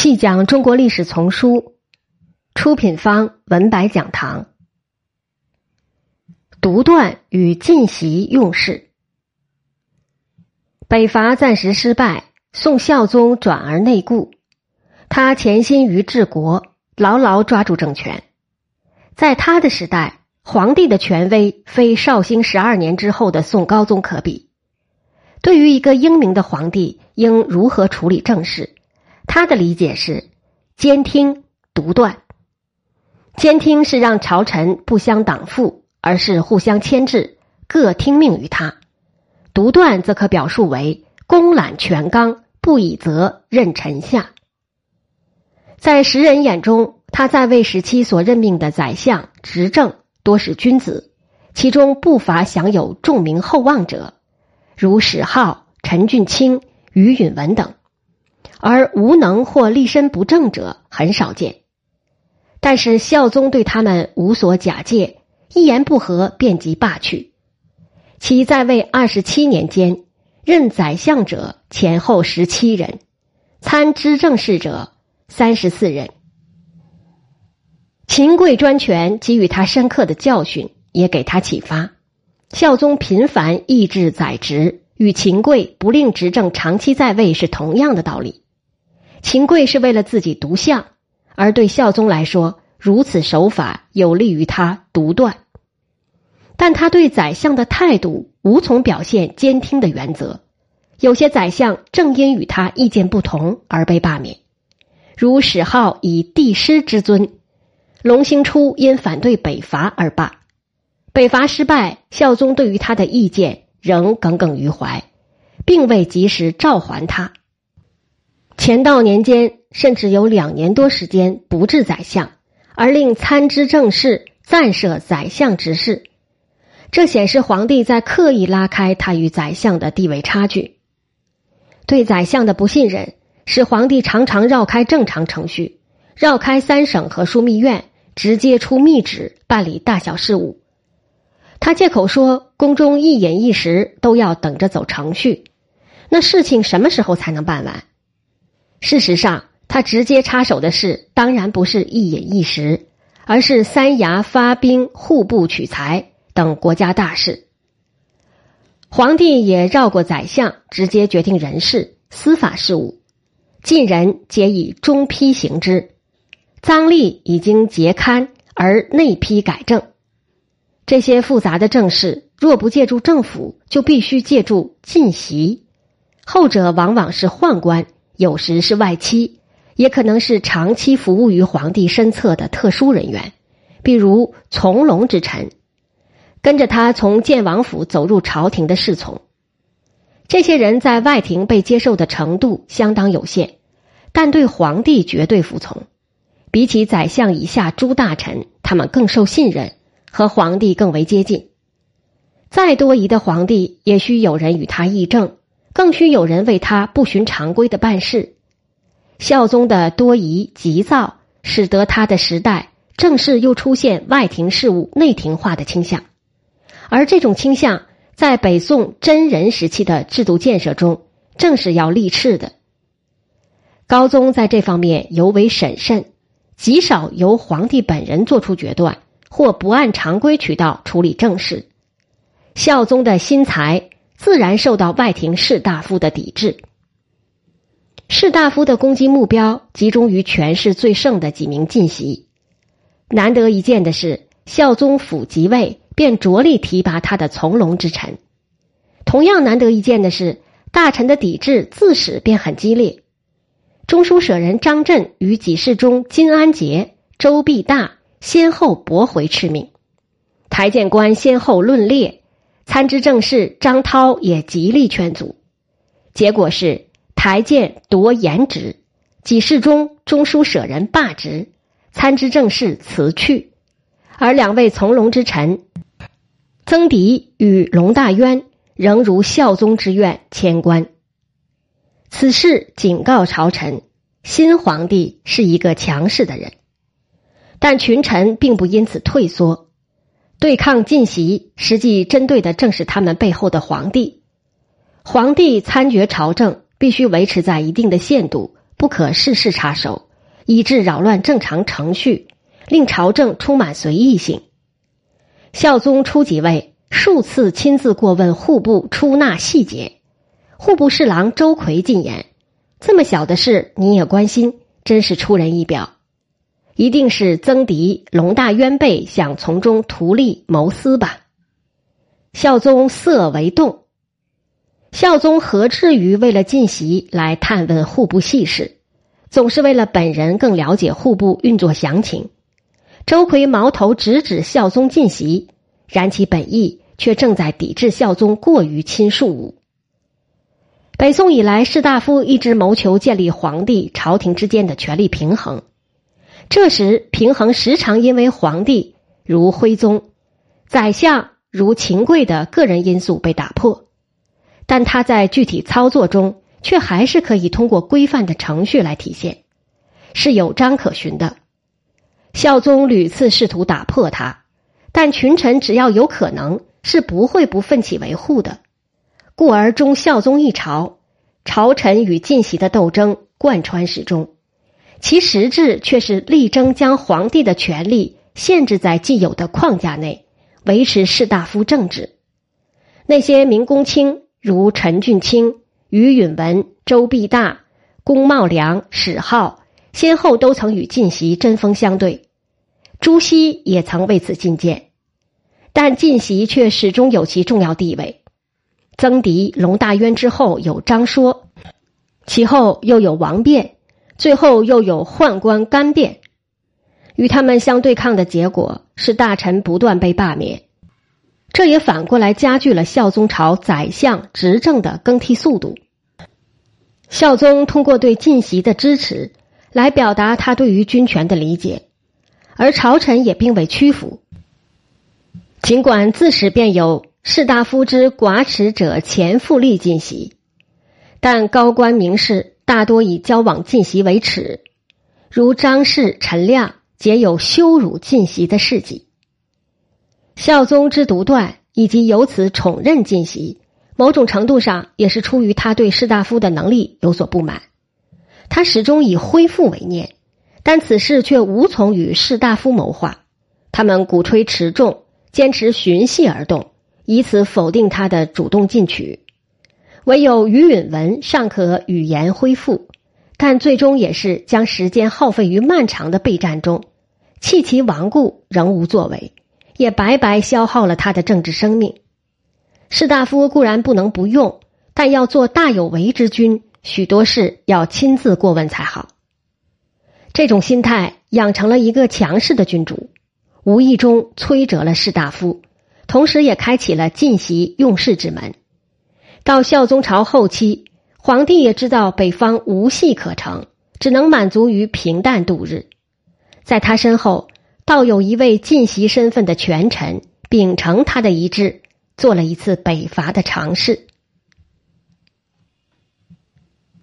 细讲中国历史丛书，出品方文白讲堂。独断与进袭用事。北伐暂时失败，宋孝宗转而内顾，他潜心于治国，牢牢抓住政权。在他的时代，皇帝的权威非绍兴十二年之后的宋高宗可比。对于一个英明的皇帝，应如何处理政事？他的理解是：监听、独断。监听是让朝臣不相党附，而是互相牵制，各听命于他；独断则可表述为公揽权纲，不以责任臣下。在时人眼中，他在位时期所任命的宰相、执政多是君子，其中不乏享有重名厚望者，如史浩、陈俊卿、于允文等。而无能或立身不正者很少见，但是孝宗对他们无所假借，一言不合便即罢去。其在位二十七年间，任宰相者前后十七人，参知政事者三十四人。秦桧专权给予他深刻的教训，也给他启发。孝宗频繁抑制宰职，与秦桧不令执政长期在位是同样的道理。秦桧是为了自己独相，而对孝宗来说，如此手法有利于他独断。但他对宰相的态度无从表现监听的原则。有些宰相正因与他意见不同而被罢免，如史浩以帝师之尊，隆兴初因反对北伐而罢。北伐失败，孝宗对于他的意见仍耿耿于怀，并未及时召还他。乾道年间，甚至有两年多时间不治宰相，而令参知政事，暂设宰相职事。这显示皇帝在刻意拉开他与宰相的地位差距。对宰相的不信任，使皇帝常常绕开正常程序，绕开三省和枢密院，直接出密旨办理大小事务。他借口说，宫中一饮一食都要等着走程序，那事情什么时候才能办完？事实上，他直接插手的事当然不是一饮一食，而是三衙发兵、户部取财等国家大事。皇帝也绕过宰相，直接决定人事、司法事务，近人皆以中批行之。赃吏已经结勘，而内批改正。这些复杂的政事，若不借助政府，就必须借助进袭，后者往往是宦官。有时是外戚，也可能是长期服务于皇帝身侧的特殊人员，比如从龙之臣，跟着他从建王府走入朝廷的侍从。这些人在外廷被接受的程度相当有限，但对皇帝绝对服从。比起宰相以下诸大臣，他们更受信任，和皇帝更为接近。再多疑的皇帝，也需有人与他议政。更需有人为他不循常规的办事。孝宗的多疑急躁，使得他的时代正式又出现外廷事务内廷化的倾向，而这种倾向在北宋真人时期的制度建设中正是要立斥的。高宗在这方面尤为审慎，极少由皇帝本人做出决断，或不按常规渠道处理政事。孝宗的新才。自然受到外廷士大夫的抵制。士大夫的攻击目标集中于权势最盛的几名进袭。难得一见的是，孝宗甫即位便着力提拔他的从龙之臣。同样难得一见的是，大臣的抵制自始便很激烈。中书舍人张震与给事中金安杰、周必大先后驳回敕命，台谏官先后论列。参知政事张涛也极力劝阻，结果是台谏夺颜职，几事中中书舍人罢职，参知政事辞去，而两位从龙之臣曾迪与龙大渊仍如孝宗之愿迁官。此事警告朝臣，新皇帝是一个强势的人，但群臣并不因此退缩。对抗进袭，实际针对的正是他们背后的皇帝。皇帝参决朝政，必须维持在一定的限度，不可事事插手，以致扰乱正常程序，令朝政充满随意性。孝宗初即位，数次亲自过问户部出纳细节。户部侍郎周奎进言：“这么小的事你也关心，真是出人意表。一定是曾迪、龙大渊辈想从中图利谋私吧？”孝宗色为动。孝宗何至于为了进席来探问户部细事？总是为了本人更了解户部运作详情。周奎矛头直指孝宗进席，然其本意却正在抵制孝宗过于亲庶武。北宋以来，士大夫一直谋求建立皇帝朝廷之间的权力平衡，这时平衡时常因为皇帝如徽宗、宰相如秦桧的个人因素被打破。但他在具体操作中，却还是可以通过规范的程序来体现，是有章可循的。孝宗屡次试图打破它，但群臣只要有可能，是不会不奋起维护的，故而忠孝宗一朝，朝臣与进习的斗争贯穿始终，其实质却是力争将皇帝的权力限制在既有的框架内，维持士大夫政治。那些明公卿。如陈俊卿、于允文、周必大、龚茂良、史浩，先后都曾与晋习针锋相对。朱熹也曾为此进谏，但晋习却始终有其重要地位。曾迪、龙大渊之后有张说，其后又有王辩，最后又有宦官干变。与他们相对抗的结果是大臣不断被罢免。这也反过来加剧了孝宗朝宰相执政的更替速度。孝宗通过对晋习的支持，来表达他对于军权的理解，而朝臣也并未屈服。尽管自始便有士大夫之寡耻者前复立晋习，但高官名士大多以交往晋习为耻，如张氏、陈亮，皆有羞辱晋习的事迹。孝宗之独断，以及由此宠任晋习，某种程度上也是出于他对士大夫的能力有所不满。他始终以恢复为念，但此事却无从与士大夫谋划。他们鼓吹持重，坚持循系而动，以此否定他的主动进取。唯有于允文尚可语言恢复，但最终也是将时间耗费于漫长的备战中，弃其亡故，仍无作为。也白白消耗了他的政治生命。士大夫固然不能不用，但要做大有为之君，许多事要亲自过问才好。这种心态养成了一个强势的君主，无意中摧折了士大夫，同时也开启了进习用事之门。到孝宗朝后期，皇帝也知道北方无戏可成，只能满足于平淡度日。在他身后。倒有一位晋习身份的权臣秉承他的遗志，做了一次北伐的尝试。